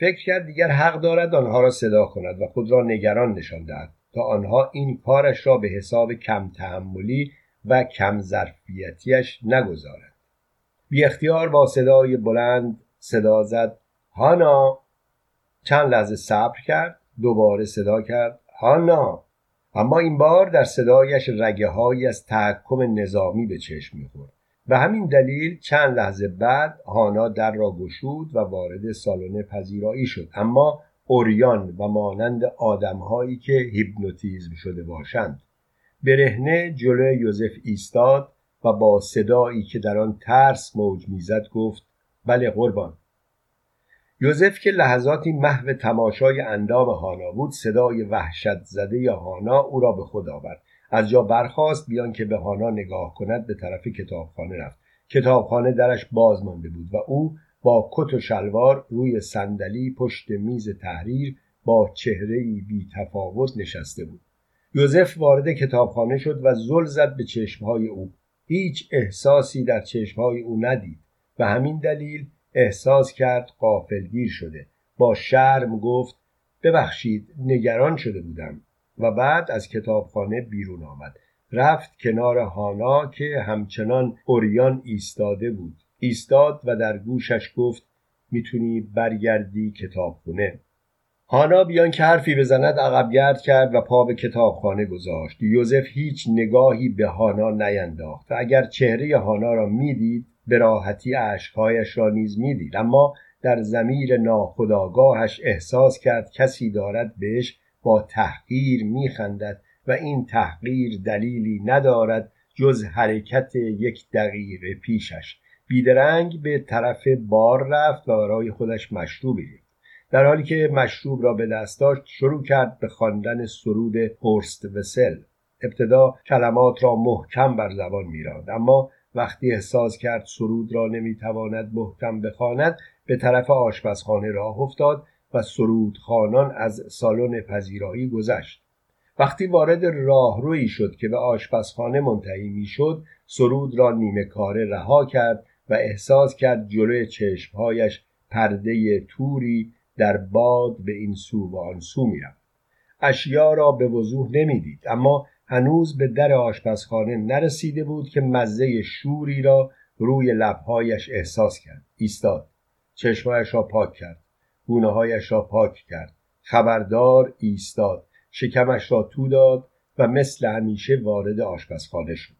فکر کرد دیگر حق دارد آنها را صدا کند و خود را نگران نشان دهد تا آنها این کارش را به حساب کم تحملی و کم ظرفیتیش نگذارد بی اختیار با صدای بلند صدا زد. هانا؟ چند لحظه صبر کرد. دوباره صدا کرد. هانا؟ اما این بار در صدایش رگه هایی از تحکم نظامی به چشم می‌خورد. به همین دلیل چند لحظه بعد هانا در را گشود و وارد سالن پذیرایی شد. اما اوریان و مانند آدمهایی که هیپنوتیزم شده باشند برهنه جلوی یوزف ایستاد و با صدایی که در آن ترس موج می‌زد گفت بله قربان. یوزف که لحظاتی محو تماشای اندام هانا بود صدای وحشت زده هانا او را به خود آورد. از جا برخاست بیان که به هانا نگاه کند به طرف کتابخانه رفت. کتابخانه درش باز مانده بود و او با کت و شلوار روی صندلی پشت میز تحریر با چهره بی تفاوت نشسته بود. یوزف وارد کتابخانه شد و زل زد به چشمهای او. هیچ احساسی در چشمهای او ندید و همین دلیل احساس کرد قافلگیر شده. با شرم گفت ببخشید نگران شده بودم. و بعد از کتابخانه بیرون آمد. رفت کنار هانا که همچنان اوریان ایستاده بود. ایستاد و در گوشش گفت می‌تونی برگردی کتابخونه. هانا بیان که حرفی بزند عقبگرد کرد و پا به کتابخانه گذاشت. یوزف هیچ نگاهی به هانا نینداخت. و اگر چهره هانا را می‌دید به راحتی اشکهایش را نیز می‌دید. اما در زمیر ناخداگاهش احساس کرد کسی دارد بهش با تحقیر میخندد و این تحقیر دلیلی ندارد جز حرکت یک دقیقه پیشش. بیدرنگ به طرف بار رفت و برای خودش مشروب گرفت. در حالی که مشروب را به دست داشت شروع کرد به خواندن سرود هورست وسل ابتدا کلمات را محکم بر زبان میراند اما وقتی احساس کرد سرود را نمی‌تواند محکم بخواند به طرف آشپزخانه راه افتاد و سرودخوانان از سالن پذیرایی گذشت. وقتی وارد راهرویی شد که به آشپزخانه منتهی می‌شد سرود را نیمه کاره رها کرد و احساس کرد جلوی چشمهایش پرده توری در باد به این سو و آن سو می‌رفت. اشیا را به وضوح نمی‌دید اما هنوز به در آشپزخانه نرسیده بود که مزه شوری را روی لبهایش احساس کرد. ایستاد. چشمهایش را پاک کرد. گونه هایش را پاک کرد. خبردار ایستاد. شکمش را تو داد و مثل همیشه وارد آشپزخانه شد.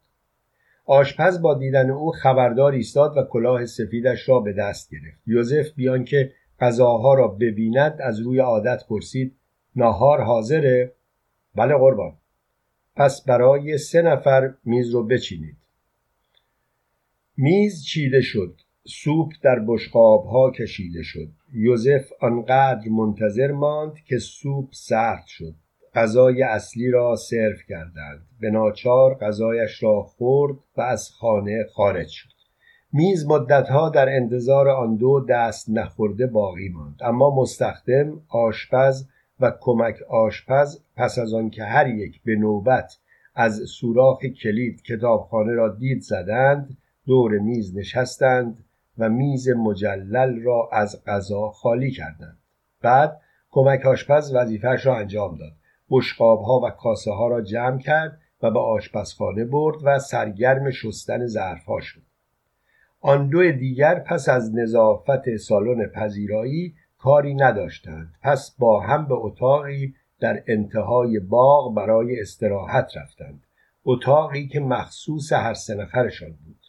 آشپز با دیدن او خبردار ایستاد و کلاه سفیدش را به دست گرفت. یوزف بیان که غذاها را ببیند از روی عادت پرسید ناهار حاضره؟ بله قربان. پس برای سه نفر میز رو بچینید. میز چیده شد. سوپ در بشقاب ها کشیده شد. یوزف آنقدر منتظر ماند که سوپ سرد شد. غذای اصلی را سرو کردند. به ناچار غذایش را خورد و از خانه خارج شد. میز مدتها در انتظار آن دو دست نخورده باقی ماند. اما مستخدم آشپز و کمک آشپز پس از آنکه هر یک به نوبت از سوراخ کلید کتابخانه را دید زدند دور میز نشستند و میز مجلل را از غذا خالی کردند. بعد کمک آشپز وظیفهش را انجام داد. بشقاب ها و کاسه ها را جمع کرد و به آشپزخانه برد و سرگرم شستن ظرف شد. آن دو دیگر پس از نظافت سالن پذیرایی کاری نداشتند. پس با هم به اتاقی در انتهای باغ برای استراحت رفتند. اتاقی که مخصوص هر سه نفرشان بود.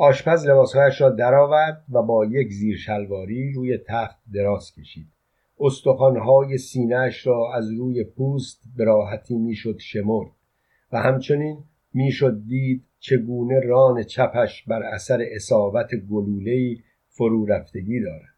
آشپز لباسهایش را درآورد و با یک زیرشلواری روی تخت دراز کشید. استخوانهای سینهاش را از روی پوست به راحتی می‌شد شمرد و همچنین می‌شد دید چگونه ران چپش بر اثر اصابت گلولهای فرو رفتگی دارد.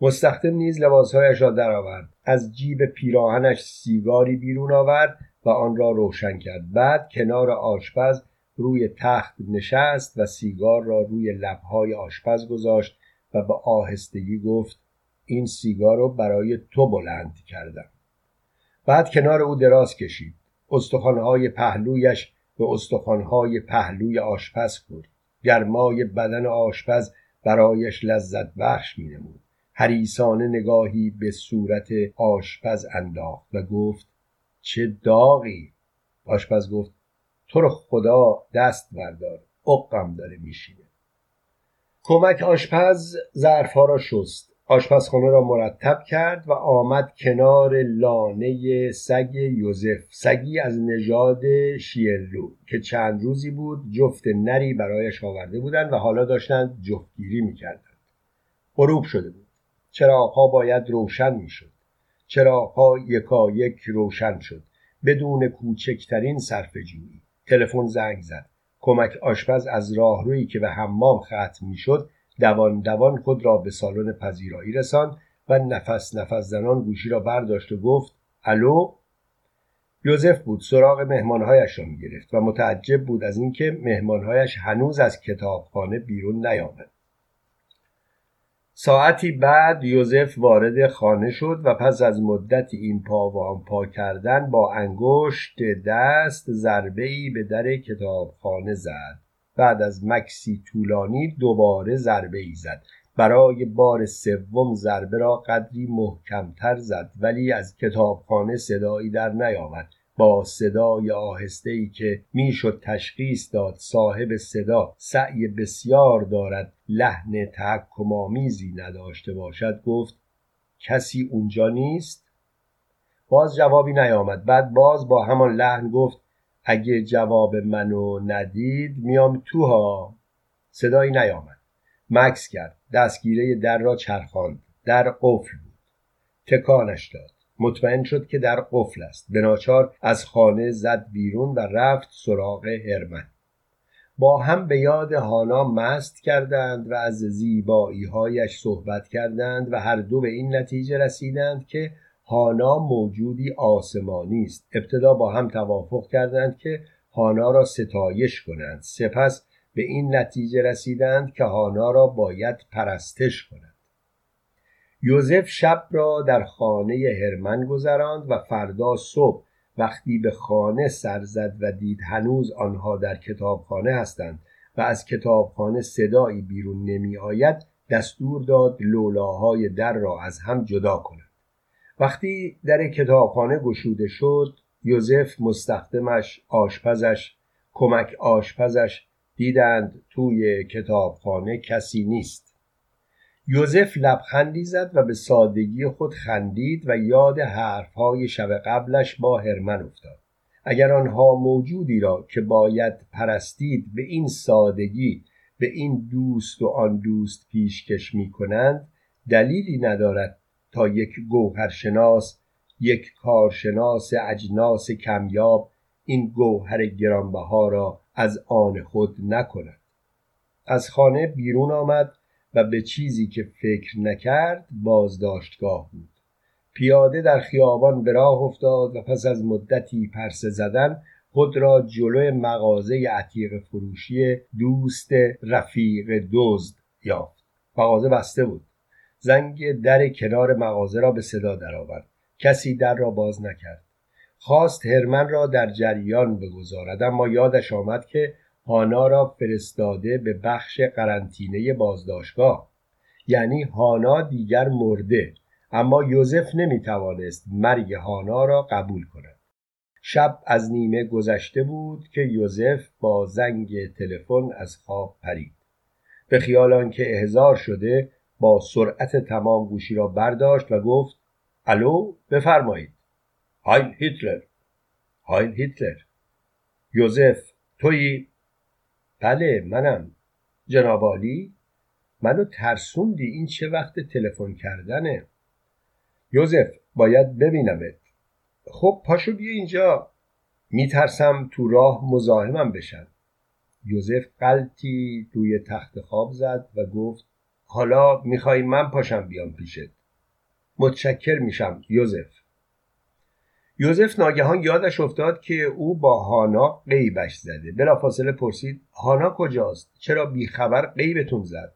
مستخدم نیز لباسهایش را درآورد. از جیب پیراهنش سیگاری بیرون آورد و آن را روشن کرد. بعد کنار آشپز روی تخت نشست و سیگار را روی لبهای آشپز گذاشت و به آهستگی گفت این سیگار رو برای تو بلند کردم. بعد کنار او دراز کشید. استخوانهای پهلویش به استخوانهای پهلوی آشپز خورد. گرمای بدن آشپز برایش لذت بخش می نمود حریسانه نگاهی به صورت آشپز انداخت و گفت چه داغی؟ آشپز گفت تو رو خدا دست بردار. اقم داره میشینه. کمک آشپز ظرفها را شست. آشپزخانه را مرتب کرد و آمد کنار لانه سگ یوزف. سگی از نژاد شیرلو که چند روزی بود جفت نری برایش آورده بودند و حالا داشتند جفتگیری می‌کردند. غروب شده بود. چراغها باید روشن می‌شد. چراغها یکایک روشن شد. بدون کوچکترین صرفهجویی. تلفن زنگ زد. کمک آشپز از راهرویی که به حمام ختم می‌شد دوان دوان خود را به سالن پذیرایی رساند و نفس نفس زنان گوشی را برداشت و گفت الو؟ یوزف بود سراغ مهمانهایش را می‌گرفت و متعجب بود از اینکه مهمانهایش هنوز از کتابخانه بیرون نیامد. ساعتی بعد یوزف وارد خانه شد و پس از مدت این پا و آن پا کردن با انگشت دست ضربه ای به در کتابخانه زد. بعد از مکسی طولانی دوباره ضربه ای زد. برای بار سوم ضربه را قدری محکمتر زد ولی از کتابخانه صدایی در نیامد با صدای آهسته ای که می‌شد تشخیص داد صاحب صدا سعی بسیار دارد لحن تحکم آمیزی نداشته باشد گفت کسی اونجا نیست؟ باز جوابی نیامد. بعد باز با همان لحن گفت اگه جواب منو ندید میام تو ها صدایی نیامد. مکس کرد. دستگیره در را چرخاند. در قفل بود. تکانش داد. مطمئن شد که در قفل است. به ناچار از خانه زد بیرون و رفت سراغ هرمن. با هم به یاد هانا مست کردند و از زیبایی هایش صحبت کردند و هر دو به این نتیجه رسیدند که هانا موجودی آسمانی است. ابتدا با هم توافق کردند که هانا را ستایش کنند. سپس به این نتیجه رسیدند که هانا را باید پرستش کنند یوزف شب را در خانه هرمن گذراند و فردا صبح وقتی به خانه سر زد و دید هنوز آنها در کتابخانه هستند و از کتابخانه صدایی بیرون نمی آید دستور داد لولاهای در را از هم جدا کند وقتی در کتابخانه گشوده شد یوزف مستخدمش آشپزش کمک آشپزش دیدند توی کتابخانه کسی نیست. یوزف لبخندی زد و به سادگی خود خندید و یاد حرفهای شب قبلش با هرمن افتاد. اگر آنها موجودی را که باید پرستید به این سادگی به این دوست و آن دوست پیشکش می کنند دلیلی ندارد تا یک گوهرشناس یک کارشناس اجناس کمیاب این گوهر گرانبها را از آن خود نکند. از خانه بیرون آمد و به چیزی که فکر نکرد بازداشتگاه بود. پیاده در خیابان به راه افتاد و پس از مدتی پرسه زدن خود را جلوی مغازه عتیق فروشی دوست رفیق دزد یافت. مغازه بسته بود. زنگ در کنار مغازه را به صدا درآورد. کسی در را باز نکرد. خواست هرمن را در جریان بگذارد اما یادش آمد که هانا را فرستاده به بخش قرنطینه بازداشتگاه. یعنی هانا دیگر مرده اما یوزف نمی توانست مرگ هانا را قبول کند. شب از نیمه گذشته بود که یوزف با زنگ تلفن از خواب پرید. به خیال آنکه احضار شده با سرعت تمام گوشی را برداشت و گفت الو بفرمایید. هایل هیتلر. هایل هیتلر. یوزف تویی؟ بله منم. جناب عالی منو ترسوندی این چه وقت تلفن کردنه. یوزف باید ببینمت. خب پاشو بیا اینجا. میترسم تو راه مزاحمم بشن. یوزف قلتی روی تخت خواب زد و گفت حالا می‌خوای من پاشم بیام پیشت. متشکر میشم یوزف. یوزف ناگهان یادش افتاد که او با هانا قیبش زده. بلافاصله پرسید هانا کجاست؟ چرا بیخبر قیبتون زد؟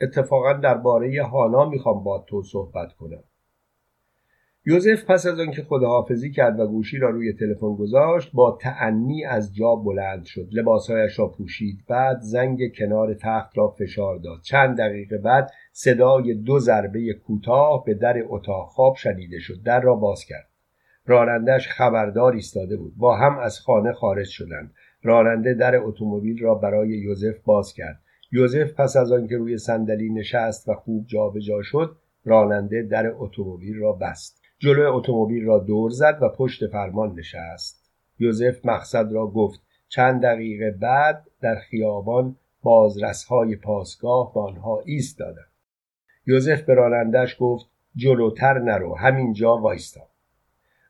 اتفاقا درباره هانا می‌خوام با تو صحبت کنم. یوزف پس از آنکه خداحافظی کرد و گوشی را روی تلفن گذاشت با تعنی از جا بلند شد. لباسهایش را پوشید. بعد زنگ کنار تخت را فشار داد. چند دقیقه بعد صدای دو ضربه کوتاه به در اتاق خواب شنیده شد. در را باز کرد. رانندش خبردار ایستاده بود. با هم از خانه خارج شدند. راننده در اتومبیل را برای یوزف باز کرد. یوزف پس از آنکه روی صندلی نشست و خوب جابجا جا شد راننده در اتومبیل را بست. جلو اتومبیل را دور زد و پشت فرمان نشست. یوزف مقصد را گفت. چند دقیقه بعد در خیابان بازرسهای پاسگاه به آنها ایستادند. یوزف به رانندش گفت جلوتر نرو همینجا وایستا.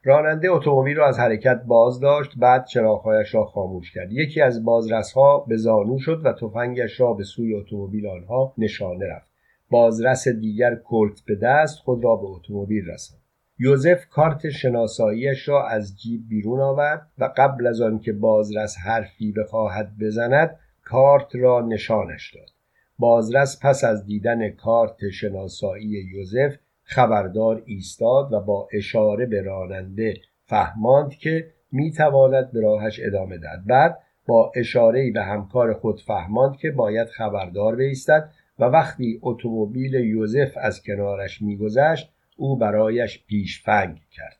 راننده اتومبیل را از حرکت باز داشت بعد چراغهایش را خاموش کرد. یکی از بازرسها به زانو شد و تفنگش را به سوی اتومبیل آنها نشانه رفت. بازرس دیگر کلت به دست خود را به اتومبیل رساند. یوزف کارت شناساییش را از جیب بیرون آورد و قبل از آنکه بازرس حرفی بخواهد بزند کارت را نشانش داد. بازرس پس از دیدن کارت شناسایی یوزف خبردار ایستاد و با اشاره به راننده فهماند که می‌تواند به راهش ادامه دهد. بعد با اشاره به همکار خود فهماند که باید خبردار بایستد و وقتی اتومبیل یوزف از کنارش میگذشت او برایش پیشفنگ کرد.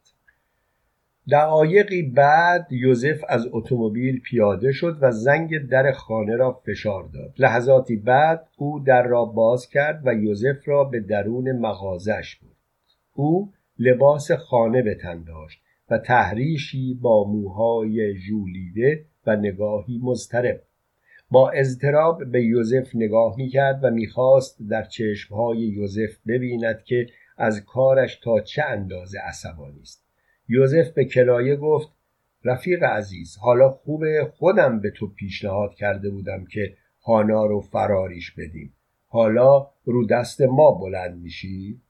دقایقی بعد یوزف از اتومبیل پیاده شد و زنگ در خانه را فشار داد. لحظاتی بعد او در را باز کرد و یوزف را به درون مغازش بود او لباس خانه به تن داشت و تحریشی با موهای ژولیده و نگاهی مضطرب با اضطراب به یوزف نگاه می‌کرد و می‌خواست در چشمهای یوزف ببیند که از کارش تا چه اندازه عصبانی است. یوزف به کلایه گفت رفیق عزیز حالا خوبه خودم به تو پیشنهاد کرده بودم که هانا رو فراریش بدیم. حالا رو دست ما بلند میشی؟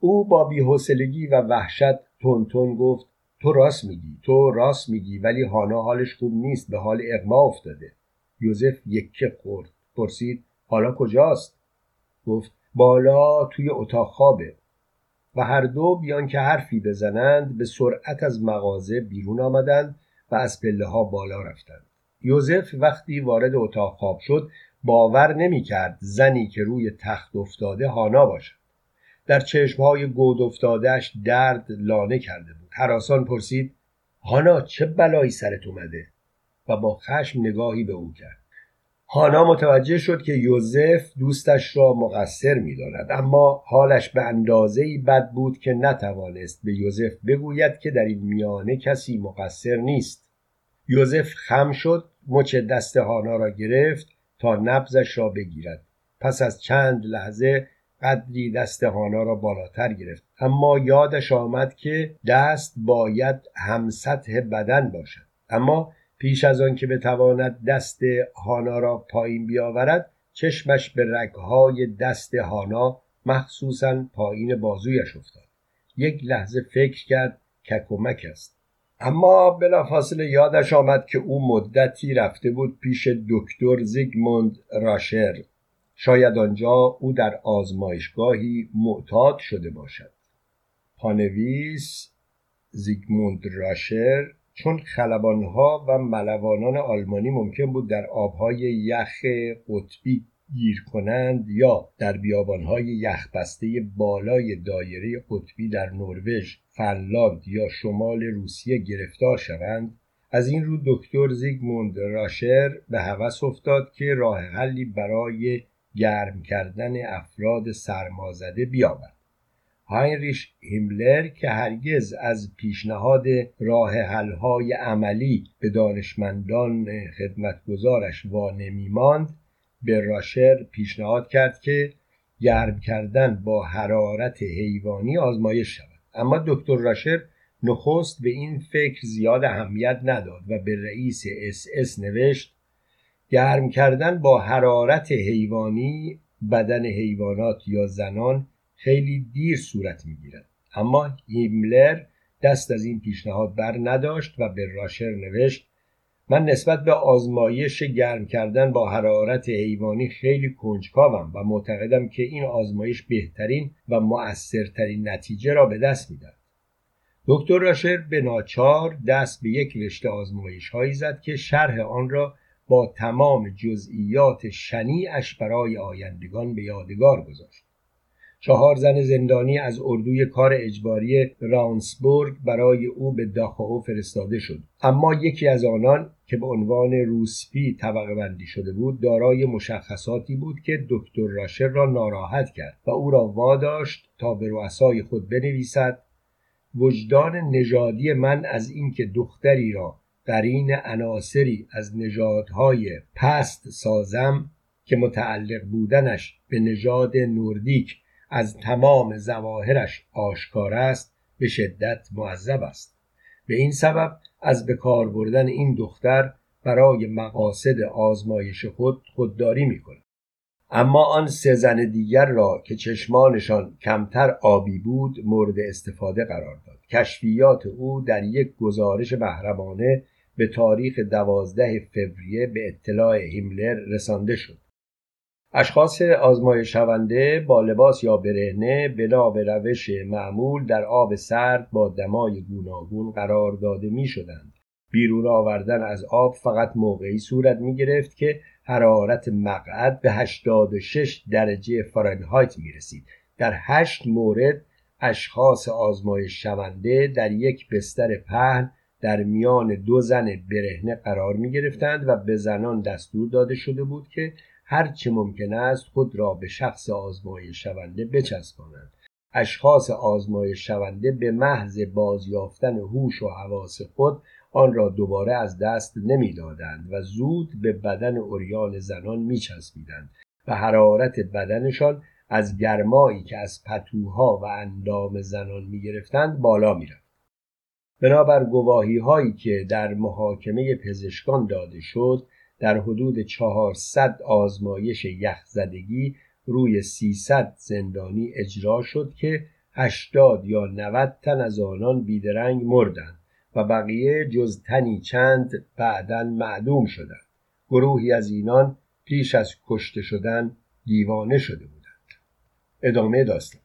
او با بیحوصلگی و وحشت تون گفت تو راست میگی تو راست میگی ولی هانا حالش خوب نیست به حال اغما افتاده. یوزف یکه خورد پرسید حالا کجاست؟ گفت بالا توی اتاق خوابه. و هر دو بیان که حرفی بزنند به سرعت از مغازه بیرون آمدند و از پله ها بالا رفتند. یوزف وقتی وارد اتاق خواب شد باور نمی کرد زنی که روی تخت افتاده هانا باشد. در چشمهای گود افتادهش درد لانه کرده بود. حراسان پرسید هانا چه بلایی سرت اومده؟ و با خشم نگاهی به او کرد. هانا متوجه شد که یوزف دوستش را مقصر می‌داند اما حالش به اندازه بد بود که نتوانست به یوزف بگوید که در این میانه کسی مقصر نیست. یوزف خم شد مچ دست هانا را گرفت تا نبزش را بگیرد. پس از چند لحظه قدری دست هانا را بالاتر گرفت. اما یادش آمد که دست باید هم سطح بدن باشد. اما پیش از آن که بتواند دست هانا را پایین بیاورد چشمش به رگهای دست هانا مخصوصا پایین بازویش افتاد. یک لحظه فکر کرد ککمک است. اما بلافاصله یادش آمد که او مدتی رفته بود پیش دکتر زیگموند راشر. شاید آنجا او در آزمایشگاهی معتاد شده باشد. پانویس زیگموند راشر چون خلبانها و ملوانان آلمانی ممکن بود در آبهای یخ قطبی گیر کنند یا در بیابانهای یخبسته بالای دایره قطبی در نروژ، فنلاند یا شمال روسیه گرفتار شوند از این رو دکتر زیگموند راشر به هوس افتاد که راه حلی برای گرم کردن افراد سرمازده بیابد. هاینریش هیملر که هرگز از پیشنهاد راه حلهای عملی به دانشمندان خدمتگزارش وا نمیماند به راشر پیشنهاد کرد که گرم کردن با حرارت حیوانی آزمایش شود. اما دکتر راشر نخست به این فکر زیاد اهمیت نداد و به رئیس اس اس نوشت گرم کردن با حرارت حیوانی بدن حیوانات یا زنان خیلی دیر صورت می‌گیرد. اما هیملر دست از این پیشنهاد بر نداشت و به راشر نوشت من نسبت به آزمایش گرم کردن با حرارت حیوانی خیلی کنجکاوم و معتقدم که این آزمایش بهترین و مؤثرترین نتیجه را به دست می‌دهد. دکتر راشر به ناچار دست به یک رشته آزمایش هایی زد که شرح آن را با تمام جزئیات شنیعش برای آیندگان به یادگار گذاشت. چهار زن زندانی از اردوی کار اجباری رانسبورگ برای او به داخاو فرستاده شد. اما یکی از آنان که به عنوان روسپی طبقه بندی شده بود دارای مشخصاتی بود که دکتر راشر را ناراحت کرد و او را واداشت تا به رؤسای خود بنویسد وجدان نژادی من از اینکه دختری را قرین عناصری از نژادهای پست سازم که متعلق بودنش به نژاد نوردیک از تمام زواهرش آشکار است به شدت معذب است. به این سبب از به کار بردن این دختر برای مقاصد آزمایش خود خودداری می اما آن سه زن دیگر را که چشمانشان کمتر آبی بود مورد استفاده قرار داد. کشفیات او در یک گزارش محرمانه به تاریخ دوازده فوریه به اطلاع هیملر رسانده شد. اشخاص آزمایش شونده با لباس یا برهنه بنا به روش معمول در آب سرد با دمای گوناگون قرار داده می شدند. بیرون آوردن از آب فقط موقعی صورت می گرفت که حرارت مقعد به 86 درجه فارنهایت می رسید. در هشت مورد اشخاص آزمایش شونده در یک بستر پهن در میان دو زن برهنه قرار می گرفتند و به زنان دستور داده شده بود که هرچه ممکن است خود را به شخص آزمایش شونده بچسبانند اشخاص آزمایش شونده به محض بازیافتن هوش و حواس خود آن را دوباره از دست نمی‌دادند و زود به بدن اوریان زنان میچسبیدند و حرارت بدنشان از گرمایی که از پتوها و اندام زنان می‌گرفتند بالا می‌رفت. بنابر گواهی هایی که در محاکمه پزشکان داده شد در حدود 400 آزمایش یخزدگی روی 300 زندانی اجرا شد که 80 یا 90 تن از آنان بیدرنگ مردند و بقیه جز تنی چند بعدا معدوم شدند. گروهی از اینان پیش از کشته شدن دیوانه شده بودند. ادامه داستان.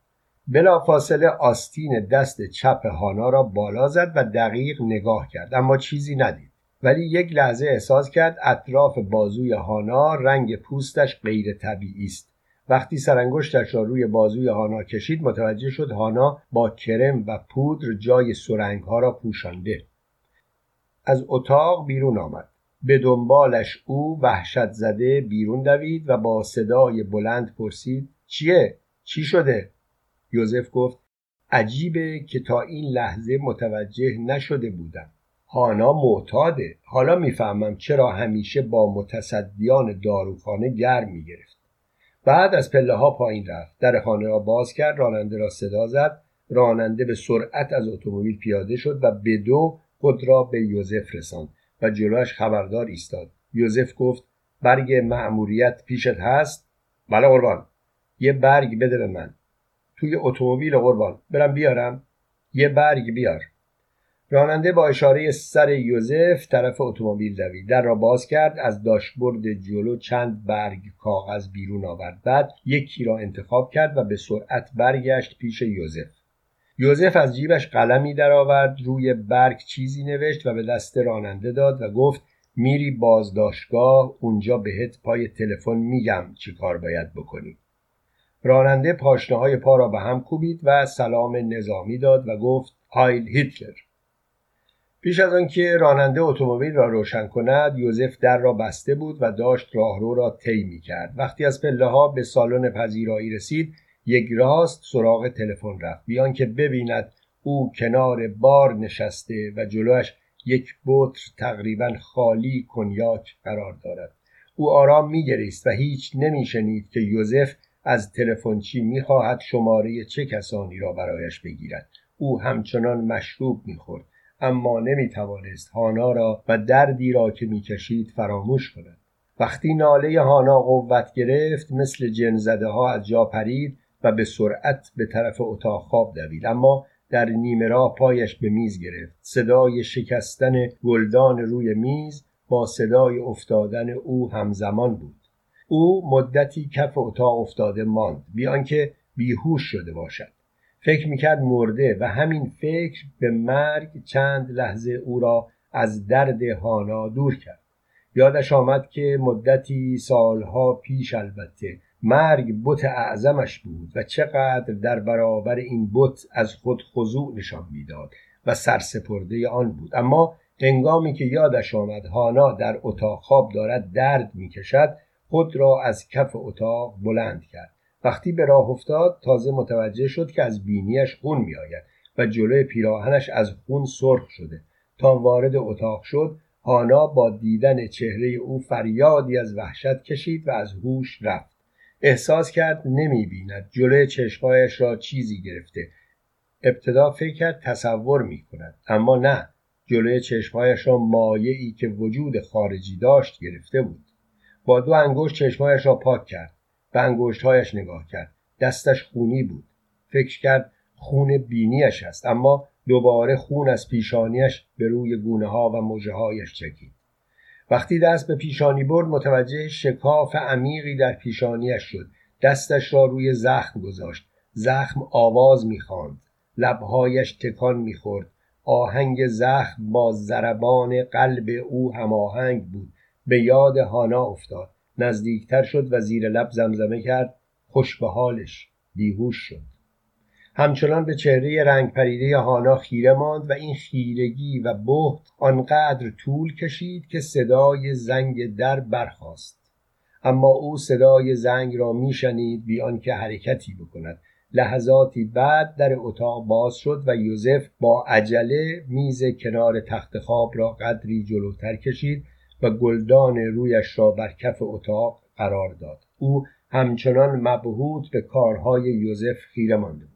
بلافاصله آستین دست چپ هانا را بالا زد و دقیق نگاه کرد اما چیزی ندید. ولی یک لحظه احساس کرد اطراف بازوی هانا رنگ پوستش غیر طبیعی است. وقتی سرانگشتش را روی بازوی هانا کشید متوجه شد هانا با کرم و پودر جای سرنگ ها را پوشانده. از اتاق بیرون آمد. به دنبالش او وحشت زده بیرون دوید و با صدای بلند پرسید چیه؟ چی شده؟ یوزف گفت عجیبه که تا این لحظه متوجه نشده بودم. هانا معتاده. حالا می‌فهمم چرا همیشه با متصدیان داروخانه گرم می‌گرفت. بعد از پله ها پایین رفت. در خانه را باز کرد راننده را صدا زد. راننده به سرعت از اتومبیل پیاده شد و به دو خود را به یوزف رساند و جلوش خبردار ایستاد. یوزف گفت برگ مأموریت پیشت هست؟ بله قربان. یه برگ بده به من. توی اتومبیل قربان. برم بیارم. یه برگ بیار. راننده با اشاره سر یوزف طرف اتومبیل دوید. در را باز کرد از داشبورد جلو چند برگ کاغذ بیرون آورد. بعد یکی را انتخاب کرد و به سرعت برگشت پیش یوزف. یوزف از جیبش قلمی درآورد روی برگ چیزی نوشت و به دست راننده داد و گفت میری بازداشتگاه اونجا بهت پای تلفن میگم چی کار باید بکنی. راننده پاشنه های پا را به هم کوبید و سلام نظامی داد و گفت هایل هیتلر. پیش از آنکه راننده اتومبیل را روشن کند یوزف در را بسته بود و داشت راهرو را طی می‌کرد. وقتی از پله ها به سالن پذیرایی رسید یک راست سراغ تلفن رفت. بیان که ببیند او کنار بار نشسته و جلوش یک بطر تقریبا خالی کنیاک قرار دارد. او آرام میگریست و هیچ نمیشنید که یوزف از تلفنچی می‌خواهد شماره چه کسانی را برایش بگیرد. او همچنان مشروب می‌خورد. اما نمی‌توانست هانا را و دردی را که می‌کشید فراموش کند. وقتی ناله هانا قوت گرفت مثل جنزده ها از جا پرید و به سرعت به طرف اتاق خواب دوید. اما در نیمه راه پایش به میز گرفت. صدای شکستن گلدان روی میز با صدای افتادن او همزمان بود. او مدتی کف اتاق افتاده ماند. بیان که بیهوش شده باشد. فکر می‌کرد مرده و همین فکر به مرگ چند لحظه او را از درد هانا دور کرد. یادش آمد که مدتی سالها پیش البته مرگ بت اعظمش بود و چقدر در برابر این بت از خود خضوع نشان می‌داد و سرسپرده آن بود. اما هنگامی که یادش آمد هانا در اتاق خواب دارد درد می‌کشد خود را از کف اتاق بلند کرد. وقتی به راه افتاد تازه متوجه شد که از بینیش خون میآید و جلوی پیراهنش از خون سرخ شده. تا وارد اتاق شد هانا با دیدن چهره او فریادی از وحشت کشید و از هوش رفت. احساس کرد نمی بیند جلوی چشمایش را چیزی گرفته. ابتدا فکر کرد تصور می کند اما نه. جلوی چشمهایش را مایعی که وجود خارجی داشت گرفته بود. با دو انگشت چشمهایش را پاک کرد. به انگشتهایش نگاه کرد. دستش خونی بود. فکر کرد خون بینیش است اما دوباره خون از پیشانیش به روی گونه ها و مجه هایش چکید. وقتی دست به پیشانی برد متوجه شکاف عمیقی در پیشانیش شد. دستش را روی زخم گذاشت. زخم آواز می‌خواند. لبهایش تکان می‌خورد. آهنگ زخم با ضربان قلب او هماهنگ بود. به یاد هانا افتاد. نزدیکتر شد و زیر لب زمزمه کرد خوش به حالش بیهوش شد. همچنان به چهره رنگ پریده هانا خیره ماند و این خیرگی و بهت آنقدر طول کشید که صدای زنگ در برخاست. اما او صدای زنگ را میشنید بی آنکه حرکتی بکند. لحظاتی بعد در اتاق باز شد و یوزف با عجله میز کنار تخت خواب را قدری جلوتر کشید و گلدان رویش را بر کف اتاق قرار داد. او همچنان مبهوت به کارهای یوزف خیره مانده بود.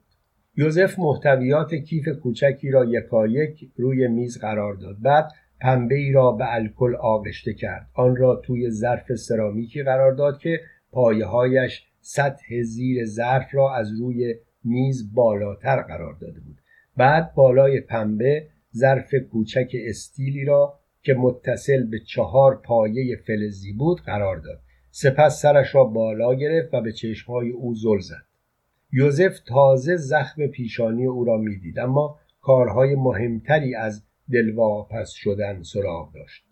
یوزف محتویات کیف کوچکی را یکایک روی میز قرار داد. بعد پنبه ای را به الکل آغشته کرد. آن را توی ظرف سرامیکی قرار داد که پایه هایش سطح زیر ظرف را از روی میز بالاتر قرار داده بود. بعد بالای پنبه ظرف کوچک استیلی را که متصل به چهار پایه فلزی بود قرار داد. سپس سرش را بالا گرفت و به چشمهای او زل زد. یوزف تازه زخم پیشانی او را می‌دید اما کارهای مهمتری از دلواپس شدن سراغ داشت.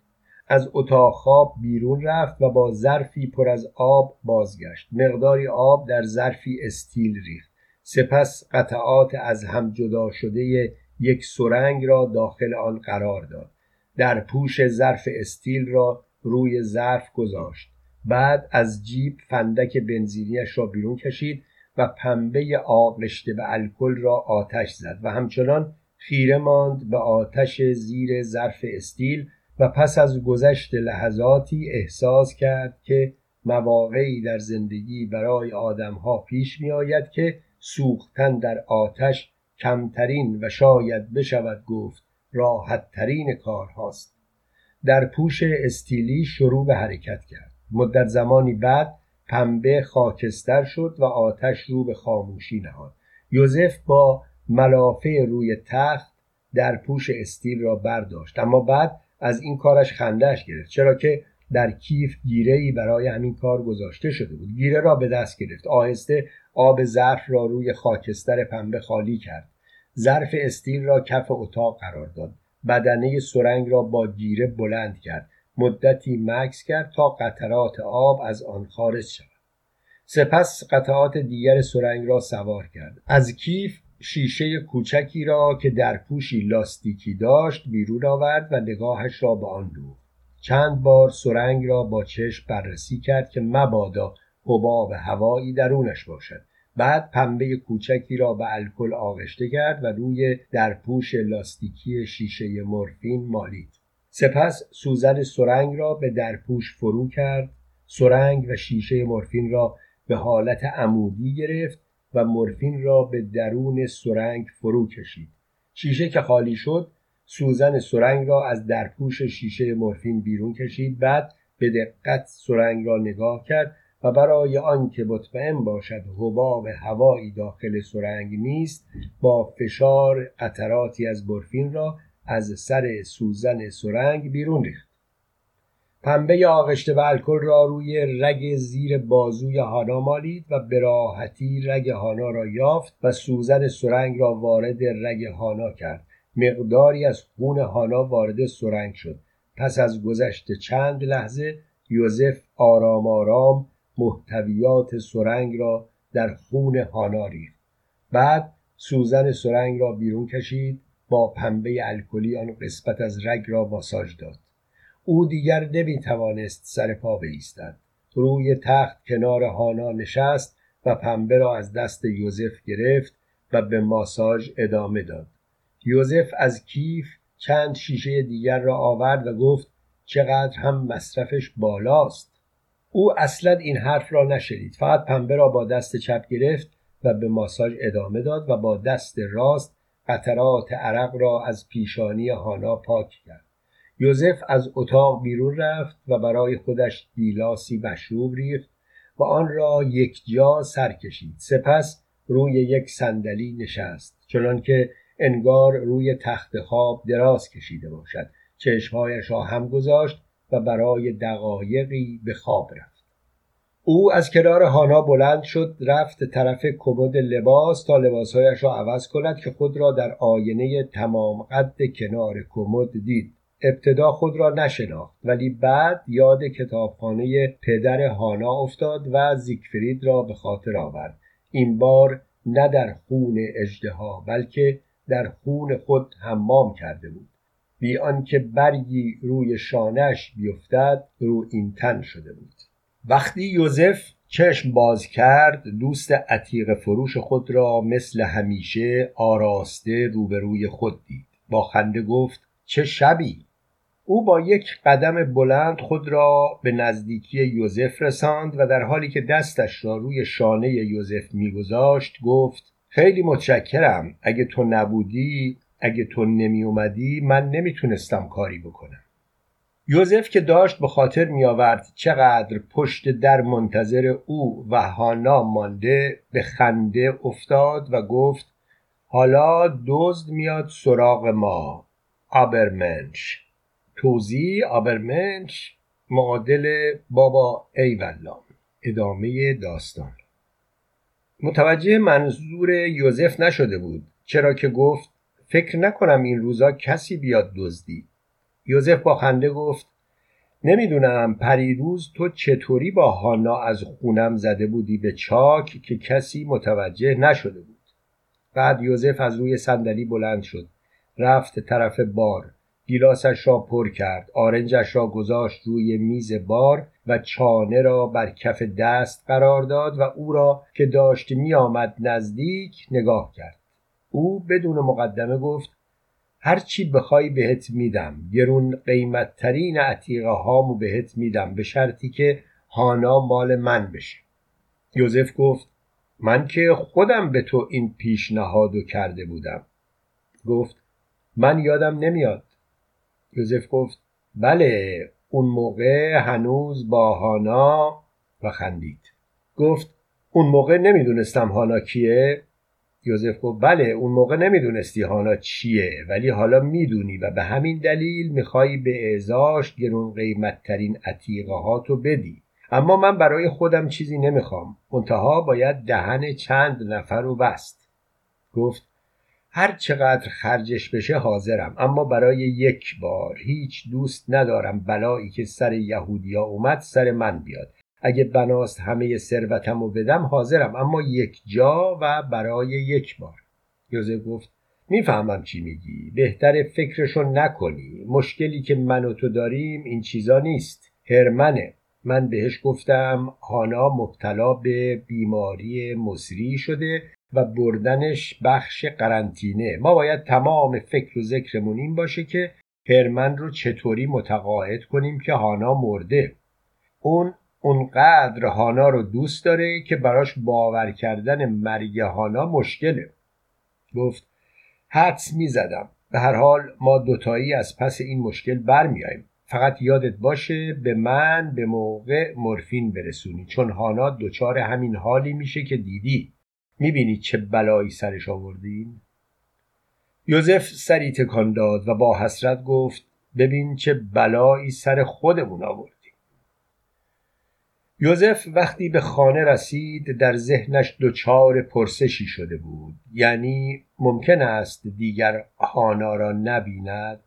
از اتاق خواب بیرون رفت و با ظرفی پر از آب بازگشت. مقداری آب در ظرفی استیل ریخت. سپس قطعات از هم جدا شده یک سرنگ را داخل آن قرار داد. در پوش ظرف استیل را روی ظرف گذاشت. بعد از جیب فندک بنزینیش را بیرون کشید و پنبه آغشته به الکل را آتش زد و همچنان خیره ماند به آتش زیر ظرف استیل و پس از گذشت لحظاتی احساس کرد که مواقعی در زندگی برای آدمها پیش می آید که سوختن در آتش کمترین و شاید بشود گفت راحتترین کار هاست در پوش استیلی شروع به حرکت کرد. مدت زمانی بعد پنبه خاکستر شد و آتش رو به خاموشی نهاد. یوزف با ملافه روی تخت در پوش استیل را برداشت اما بعد از این کارش خندهش گرفت چرا که در کیف گیره ای برای همین کار گذاشته شده بود. گیره را به دست گرفت. آهسته آب ظرف را روی خاکستر پنبه خالی کرد. ظرف استیل را کف اتاق قرار داد. بدنه سرنگ را با گیره بلند کرد. مدتی مکس کرد تا قطرات آب از آن خارج شود. سپس قطعات دیگر سرنگ را سوار کرد. از کیف شیشه کوچکی را که در پوشی لاستیکی داشت بیرون آورد و نگاهش را به آن دوخت. چند بار سرنگ را با چشم بررسی کرد که مبادا حباب هوایی درونش باشد. بعد پنبه کوچکی را به الکل آغشته کرد و روی درپوش لاستیکی شیشه مورفین مالید. سپس سوزن سرنگ را به درپوش فرو کرد. سرنگ و شیشه مورفین را به حالت عمودی گرفت و مورفین را به درون سرنگ فرو کشید. شیشه که خالی شد سوزن سرنگ را از درپوش شیشه مورفین بیرون کشید. بعد به دقت سرنگ را نگاه کرد و برای آنکه مطمئن باشد حباب هوایی داخل سرنگ نیست با فشار قطراتی از برفین را از سر سوزن سرنگ بیرون ریخت. پنبه آغشته به الکل را روی رگ زیر بازوی هانا مالید و به راحتی رگ هانا را یافت و سوزن سرنگ را وارد رگ هانا کرد. مقداری از خون هانا وارد سرنگ شد. پس از گذشت چند لحظه یوزف آرام آرام محتویات سرنگ را در خون هانا ریخت. بعد سوزن سرنگ را بیرون کشید با پنبه الکلی آن قسمت از رگ را ماساژ داد. او دیگر نمی توانست سر پا بایستد روی تخت کنار هانا نشست و پنبه را از دست یوزف گرفت و به ماساژ ادامه داد. یوزف از کیف چند شیشه دیگر را آورد و گفت چقدر هم مصرفش بالاست. او اصلا این حرف را نشنید. فقط پنبه را با دست چپ گرفت و به ماساژ ادامه داد و با دست راست قطرات عرق را از پیشانی هانا پاک کرد. یوزف از اتاق بیرون رفت و برای خودش گیلاسی مشروب ریخت و آن را یک جا سر کشید. سپس روی یک صندلی نشست چنانکه انگار روی تخت خواب دراز کشیده باشد. چشمهایش را هم گذاشت و برای دقایقی به خواب رفت. او از کنار هانا بلند شد رفت طرف کمد لباس تا لباسهایش را عوض کند که خود را در آینه تمام قد کنار کمد دید. ابتدا خود را نشناخت ولی بعد یاد کتابخانه پدر هانا افتاد و زیگفرید را به خاطر آورد. این بار نه در خون اجدها بلکه در خون خود حمام کرده بود. بی آنکه برگی روی شانش بیفتد رو این تن شده بود. وقتی یوزف چشم باز کرد دوست عتیق فروش خود را مثل همیشه آراسته روبروی خود دید. با خنده گفت چه شبی؟ او با یک قدم بلند خود را به نزدیکی یوزف رساند و در حالی که دستش را روی شانه یوزف میگذاشت گفت خیلی متشکرم اگه تو نبودی اگه تو نمی اومدی من نمی‌تونستم کاری بکنم. یوزف که داشت به خاطر می آورد چقدر پشت در منتظر او و هانا مانده به خنده افتاد و گفت حالا دزد میاد سراغ ما آبرمنش. توضیح آبرمنش معادل بابا ایوالله. ادامه داستان. متوجه منظور یوزف نشده بود چرا که گفت فکر نکنم این روزا کسی بیاد دزدی. یوزف با خنده گفت نمی‌دونم پریروز تو چطوری با هانا از خونم زده بودی به چاک که کسی متوجه نشده بود. بعد یوزف از روی صندلی بلند شد رفت طرف بار گیلاسش را پر کرد آرنجش را گذاشت روی میز بار و چانه را بر کف دست قرار داد و او را که داشت می آمد نزدیک نگاه کرد. او بدون مقدمه گفت هرچی بخوای بهت میدم. گرون قیمت ترین عتیقه هامو بهت میدم به شرطی که هانا مال من بشه. یوزف گفت من که خودم به تو این پیشنهادو کرده بودم. گفت من یادم نمیاد. یوزف گفت بله اون موقع هنوز با هانا و خندید. گفت اون موقع نمی‌دونستم هانا کیه. یوزف گفت بله اون موقع نمی‌دونستی هانا چیه ولی حالا می‌دونی و به همین دلیل می‌خوای به اعزاش گرون قیمت ترین عتیقه هاتو بدی. اما من برای خودم چیزی نمی‌خوام. منتها باید دهن چند نفر رو بست. گفت هر چقدر خرجش بشه حاضرم اما برای یک بار هیچ دوست ندارم بلایی که سر یهودیا اومد سر من بیاد. اگه بناست همه ثروتم رو بدم حاضرم. اما یک جا و برای یک بار. یوزف گفت می‌فهمم چی میگی. بهتر فکرشو نکنی. مشکلی که من و تو داریم این چیزا نیست. هرمنه. من بهش گفتم هانا مبتلا به بیماری مصری شده و بردنش بخش قرنطینه. ما باید تمام فکر و ذکرمون این باشه که هرمن رو چطوری متقاعد کنیم که هانا مرده. اون اونقدر هانا رو دوست داره که براش باور کردن مرگ هانا مشکله. گفت حدس می‌زدم به هر حال ما دوتایی از پس این مشکل برمیاییم فقط یادت باشه به من به موقع مورفین برسونی. چون هانا دچار همین حالی میشه که دیدی. می‌بینی چه بلایی سرش آوردیم یوزف سری تکان داد و با حسرت گفت ببین چه بلایی سر خودمون آوردیم یوزف وقتی به خانه رسید در ذهنش دچار پرسشی شده بود. یعنی ممکن است دیگر هانا را نبیند؟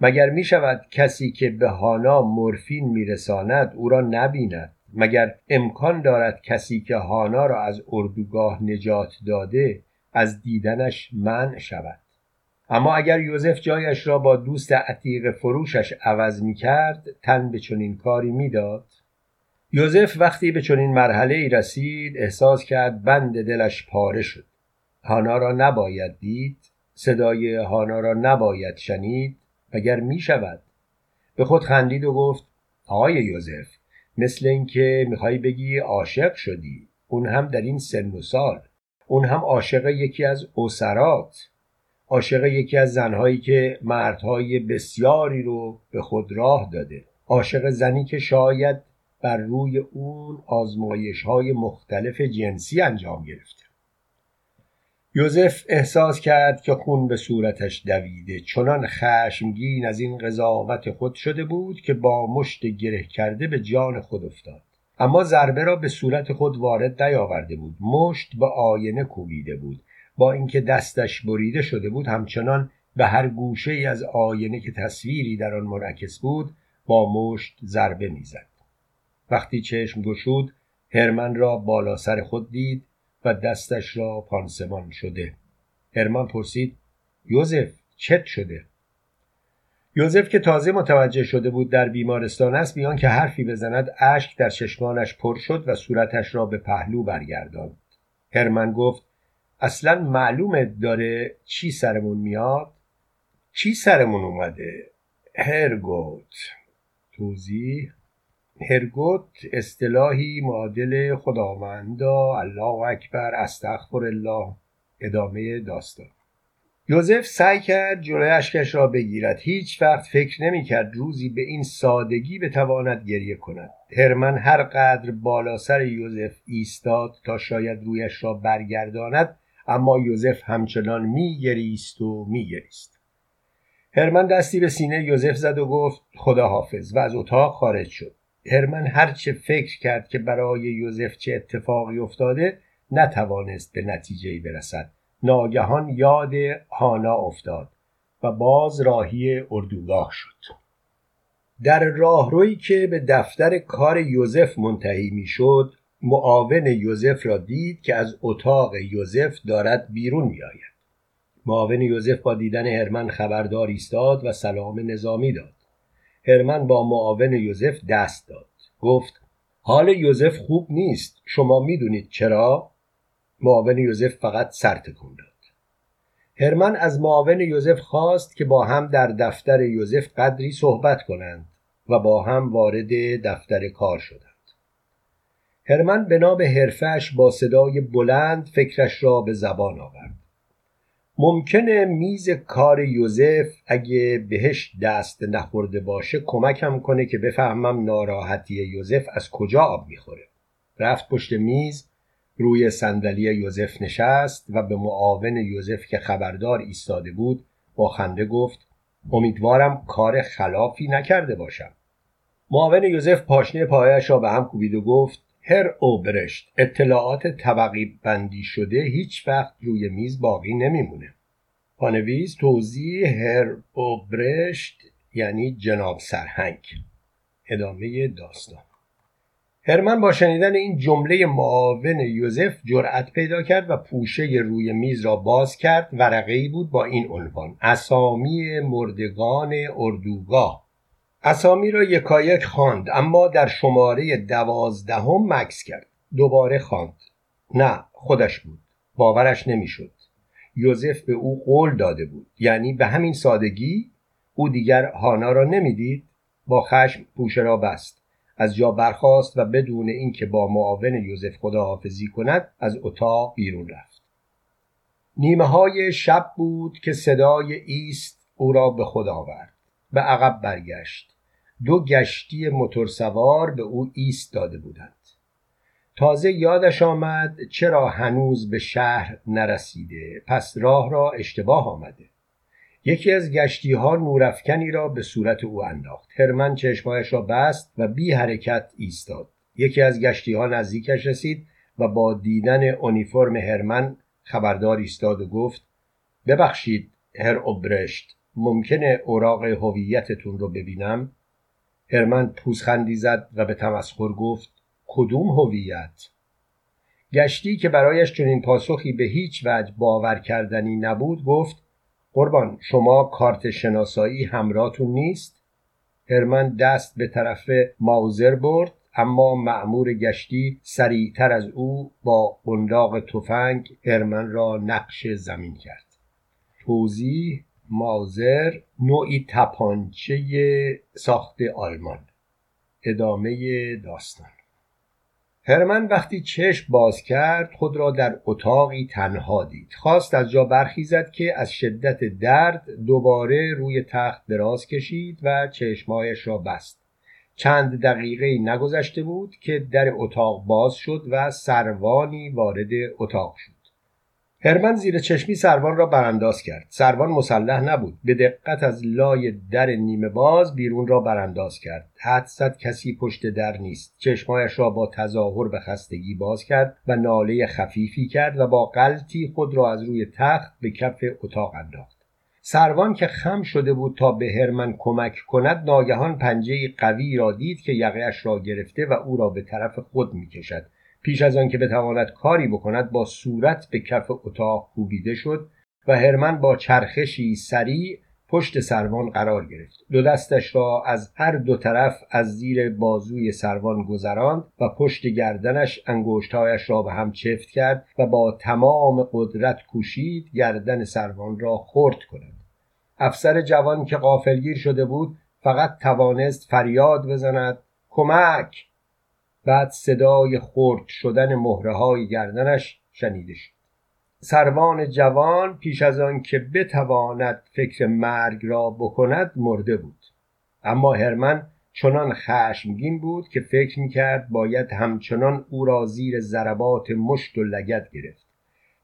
مگر می شود کسی که به هانا مورفین میرساند او را نبیند؟ مگر امکان دارد کسی که هانا را از اردوگاه نجات داده از دیدنش منع شود؟ اما اگر یوزف جایش را با دوست عتیق فروشش عوض می کرد تن به چنین کاری می‌داد یوزف وقتی به چنین مرحله ای رسید احساس کرد بند دلش پاره شد. هانا را نباید دید صدای هانا را نباید شنید مگر می شود؟ به خود خندید و گفت آقای یوزف مثل اینکه می‌خوای بگی عاشق شدی. اون هم در این سن و سال. اون هم عاشق یکی از اسرات. عاشق یکی از زنهایی که مردهای بسیاری رو به خود راه داده. عاشق زنی که شاید بر روی اون آزمایش های مختلف جنسی انجام گرفته. یوزف احساس کرد که خون به صورتش دویده. چنان خشمگین از این قضاوت خود شده بود که با مشت گره کرده به جان خود افتاد. اما ضربه را به صورت خود وارد نیاورده بود. مشت به آینه کوبیده بود. با اینکه دستش بریده شده بود همچنان به هر گوشه ای از آینه که تصویری در آن منعکس بود با مشت ضربه می‌زد. وقتی چشم گشود هرمن را بالا سر خود دید و دستش را پانسمان شده. هرمن پرسید یوزف چت شده؟ یوزف که تازه متوجه شده بود در بیمارستان است بیان که حرفی بزند اشک در چشمانش پر شد و صورتش را به پهلو برگرداند. هرمن گفت اصلا معلومه داره چی سرمون میاد؟ چی سرمون اومده؟ هرگوت. توضیح؟ هرگوت اصطلاحی معادل خداوندا الله اکبر استغفر الله ادامه داستان. یوزف سعی کرد جلوی اشکش را بگیرد. هیچ وقت فکر نمی کرد روزی به این سادگی بتواند گریه کند. هرمن هر قدر بالا سر یوزف ایستاد تا شاید رویش را برگرداند اما یوزف همچنان میگریست و میگریست. هرمن دستی به سینه یوزف زد و گفت خدا حافظ و از اتاق خارج شد. هرمن هرچه فکر کرد که برای یوزف چه اتفاقی افتاده نتوانست به نتیجه برسد. ناگهان یاد هانا افتاد و باز راهی اردوگاه شد. در راهرویی که به دفتر کار یوزف منتهی می‌شد معاون یوزف را دید که از اتاق یوزف دارد بیرون میآید. معاون یوزف با دیدن هرمن خبردار ایستاد و سلام نظامی داد. هرمن با معاون یوزف دست داد. گفت حال یوزف خوب نیست. شما می‌دونید چرا؟ معاون یوزف فقط سر تکون داد. هرمن از معاون یوزف خواست که با هم در دفتر یوزف قدری صحبت کنند و با هم وارد دفتر کار شدند. هرمن به حرفش با صدای بلند فکرش را به زبان آورد. ممکنه میز کار یوزف اگه بهش دست نخورده باشه کمکم کنه که بفهمم ناراحتی یوزف از کجا آب می‌خوره. رفت پشت میز روی صندلی یوزف نشست و به معاون یوزف که خبردار ایستاده بود با خنده گفت امیدوارم کار خلافی نکرده باشم. معاون یوزف پاشنه پایش را به هم کوبید و گفت هر اوبرشت اطلاعات طبقی بندی شده هیچ وقت روی میز باقی نمیمونه. پانویز توضیح هر اوبرشت یعنی جناب سرهنگ. ادامه داستان. هرمن با شنیدن این جمله معاون یوزف جرأت پیدا کرد و پوشه روی میز را باز کرد. ورقه بود با این عنوان اسامی مردگان اردوگاه. اسامی را یکایک خواند اما در شماره دوازدهم مکس کرد. دوباره خواند. نه خودش بود. باورش نمی‌شد. یوزف به او قول داده بود. یعنی به همین سادگی او دیگر هانا را نمی‌دید. با خشم پوشه را بست. از جا برخاست و بدون اینکه با معاون یوزف خداحافظی کند از اتاق بیرون رفت. نیمه های شب بود که صدای ایست او را به خود آورد. به عقب برگشت. دو گشتی موتورسوار به او ایست داده بودند. تازه یادش آمد چرا هنوز به شهر نرسیده پس راه را اشتباه آمده. یکی از گشتی ها نورافکنی را به صورت او انداخت. هرمن چشمایش را بست و بی حرکت ایستاد. یکی از گشتی ها نزدیکش رسید و با دیدن اونیفرم هرمن خبردار ایستاد و گفت ببخشید هر اوبرشت. ممکنه اوراق هویتتون رو ببینم؟ هرمن پوزخندی زد و به تمسخر گفت کدوم هویت؟ گشتی که برایش چنین پاسخی به هیچ وجه باور کردنی نبود گفت قربان شما کارت شناسایی همراهتون نیست؟ هرمن دست به طرف ماوزر برد اما معمور گشتی سریعتر از او با قنداق تفنگ هرمن را نقش زمین کرد. توضیح ماوزر نوعی تپانچه ساخت آلمان. ادامه داستان. هرمن وقتی چشم باز کرد خود را در اتاقی تنها دید. خواست از جا برخیزد که از شدت درد دوباره روی تخت دراز کشید و چشمایش را بست. چند دقیقه نگذشته بود که در اتاق باز شد و سروانی وارد اتاق شد. هرمن زیر چشمی سروان را برانداز کرد. سروان مسلح نبود. به دقت از لای در نیمه باز بیرون را برانداز کرد. حد زد کسی پشت در نیست. چشمایش را با تظاهر به خستگی باز کرد و ناله خفیفی کرد و با قلتی خود را از روی تخت به کف اتاق انداخت. سروان که خم شده بود تا به هرمن کمک کند ناگهان پنجه قوی را دید که یقهاش را گرفته و او را به طرف خود می‌کشد. پیش از آنکه بتواند کاری بکند با صورت به کف اتاق کوبیده شد و هرمن با چرخشی سریع پشت سروان قرار گرفت. دو دستش را از هر دو طرف از زیر بازوی سروان گذراند و پشت گردنش انگشتهایش را به هم چفت کرد و با تمام قدرت کوشید گردن سروان را خرد کند. افسر جوان که غافلگیر شده بود فقط توانست فریاد بزند کمک! بعد صدای خرد شدن مهره های گردنش شنیده شد. سروان جوان پیش از آن که بتواند فکر مرگ را بکند مرده بود. اما هرمن چنان خشمگین بود که فکر می‌کرد باید همچنان او را زیر ضربات مشت و لگت گرفت.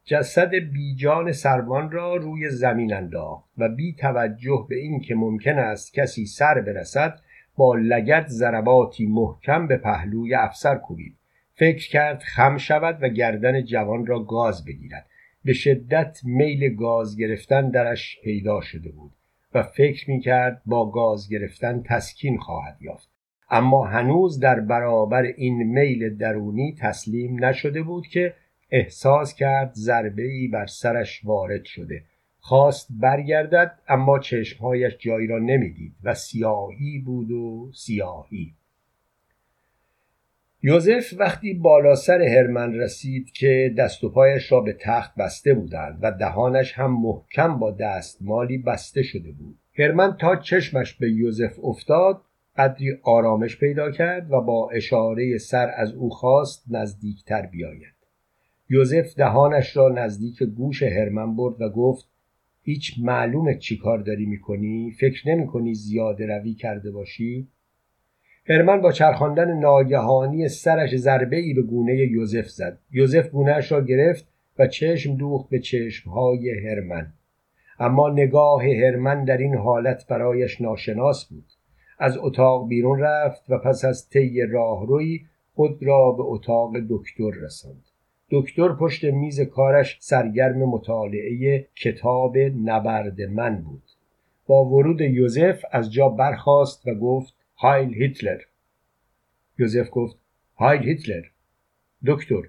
جسد بیجان سروان را روی زمین انداخت و بی توجه به این که ممکن است کسی سر برسد با لگت ضرباتی محکم به پهلوی افسر کوبید. فکر کرد خم شود و گردن جوان را گاز بگیرد. به شدت میل گاز گرفتن درش پیدا شده بود و فکر می کرد با گاز گرفتن تسکین خواهد یافت. اما هنوز در برابر این میل درونی تسلیم نشده بود که احساس کرد ضربه ای بر سرش وارد شده. خواست برگردد اما چشمهایش جایی را نمی‌دید و سیاهی بود و سیاهی. یوزف وقتی بالا سر هرمن رسید که دست و پایش را به تخت بسته بودند و دهانش هم محکم با دستمالی بسته شده بود. هرمن تا چشمش به یوزف افتاد قدری آرامش پیدا کرد و با اشاره سر از او خواست نزدیکتر بیاید. یوزف دهانش را نزدیک گوش هرمن برد و گفت هیچ معلومه چی کار داری می‌کنی؟ فکر نمی کنی زیاده روی کرده باشی؟ هرمن با چرخاندن ناگهانی سرش ضربه ای به گونه یوزف زد یوزف گونهش را گرفت و چشم دوخت به چشمهای هرمن اما نگاه هرمن در این حالت برایش ناشناس بود از اتاق بیرون رفت و پس از طی راهروی خود را به اتاق دکتر رساند دکتر پشت میز کارش سرگرم مطالعه کتاب نبرد من بود. با ورود یوزف از جا برخاست و گفت هایل هیتلر. یوزف گفت هایل هیتلر. دکتر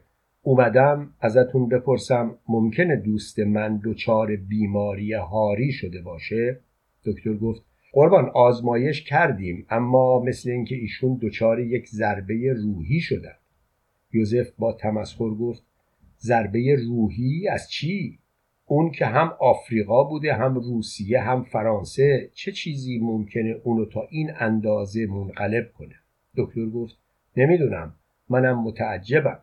اومدم ازتون بپرسم ممکنه دوست من دچار بیماری هاری شده باشه؟ دکتر گفت قربان آزمایش کردیم اما مثل اینکه ایشون دچار یک ضربه روحی شدن. یوزف با تمسخر گفت ضربه روحی از چی؟ اون که هم آفریقا بوده هم روسیه هم فرانسه. چه چیزی ممکنه اونو تا این اندازه منقلب کنه؟ دکتر گفت نمی‌دونم. منم متعجبم.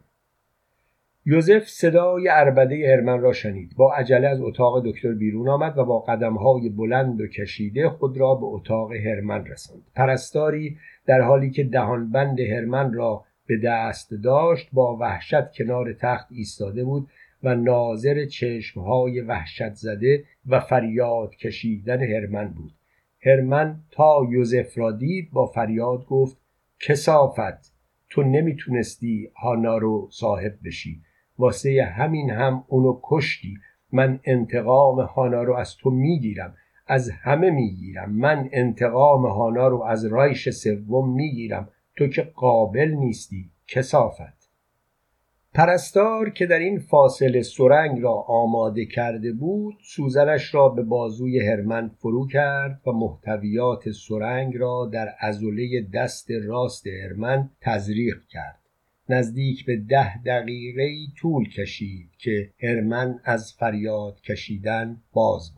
یوزف صدای اربده هرمن را شنید. با عجله از اتاق دکتر بیرون آمد و با قدمهای بلند و کشیده خود را به اتاق هرمن رساند. پرستاری در حالی که دهانبند هرمن را به دست داشت با وحشت کنار تخت ایستاده بود و ناظر چشمهای وحشت زده و فریاد کشیدن هرمن بود. هرمن تا یوزف را دید با فریاد گفت کسافت تو نمی‌تونستی هانا رو صاحب بشی. واسه همین هم اونو کشتی. من انتقام هانا رو از تو می‌گیرم. از همه می‌گیرم. من انتقام هانا رو از رایش سوم می‌گیرم. تو که قابل نیستی کسافت. پرستار که در این فاصله سرنگ را آماده کرده بود سوزنش را به بازوی هرمن فرو کرد و محتویات سرنگ را در ازوله دست راست هرمن تزریق کرد. نزدیک به ده دقیقه طول کشید که هرمن از فریاد کشیدن باز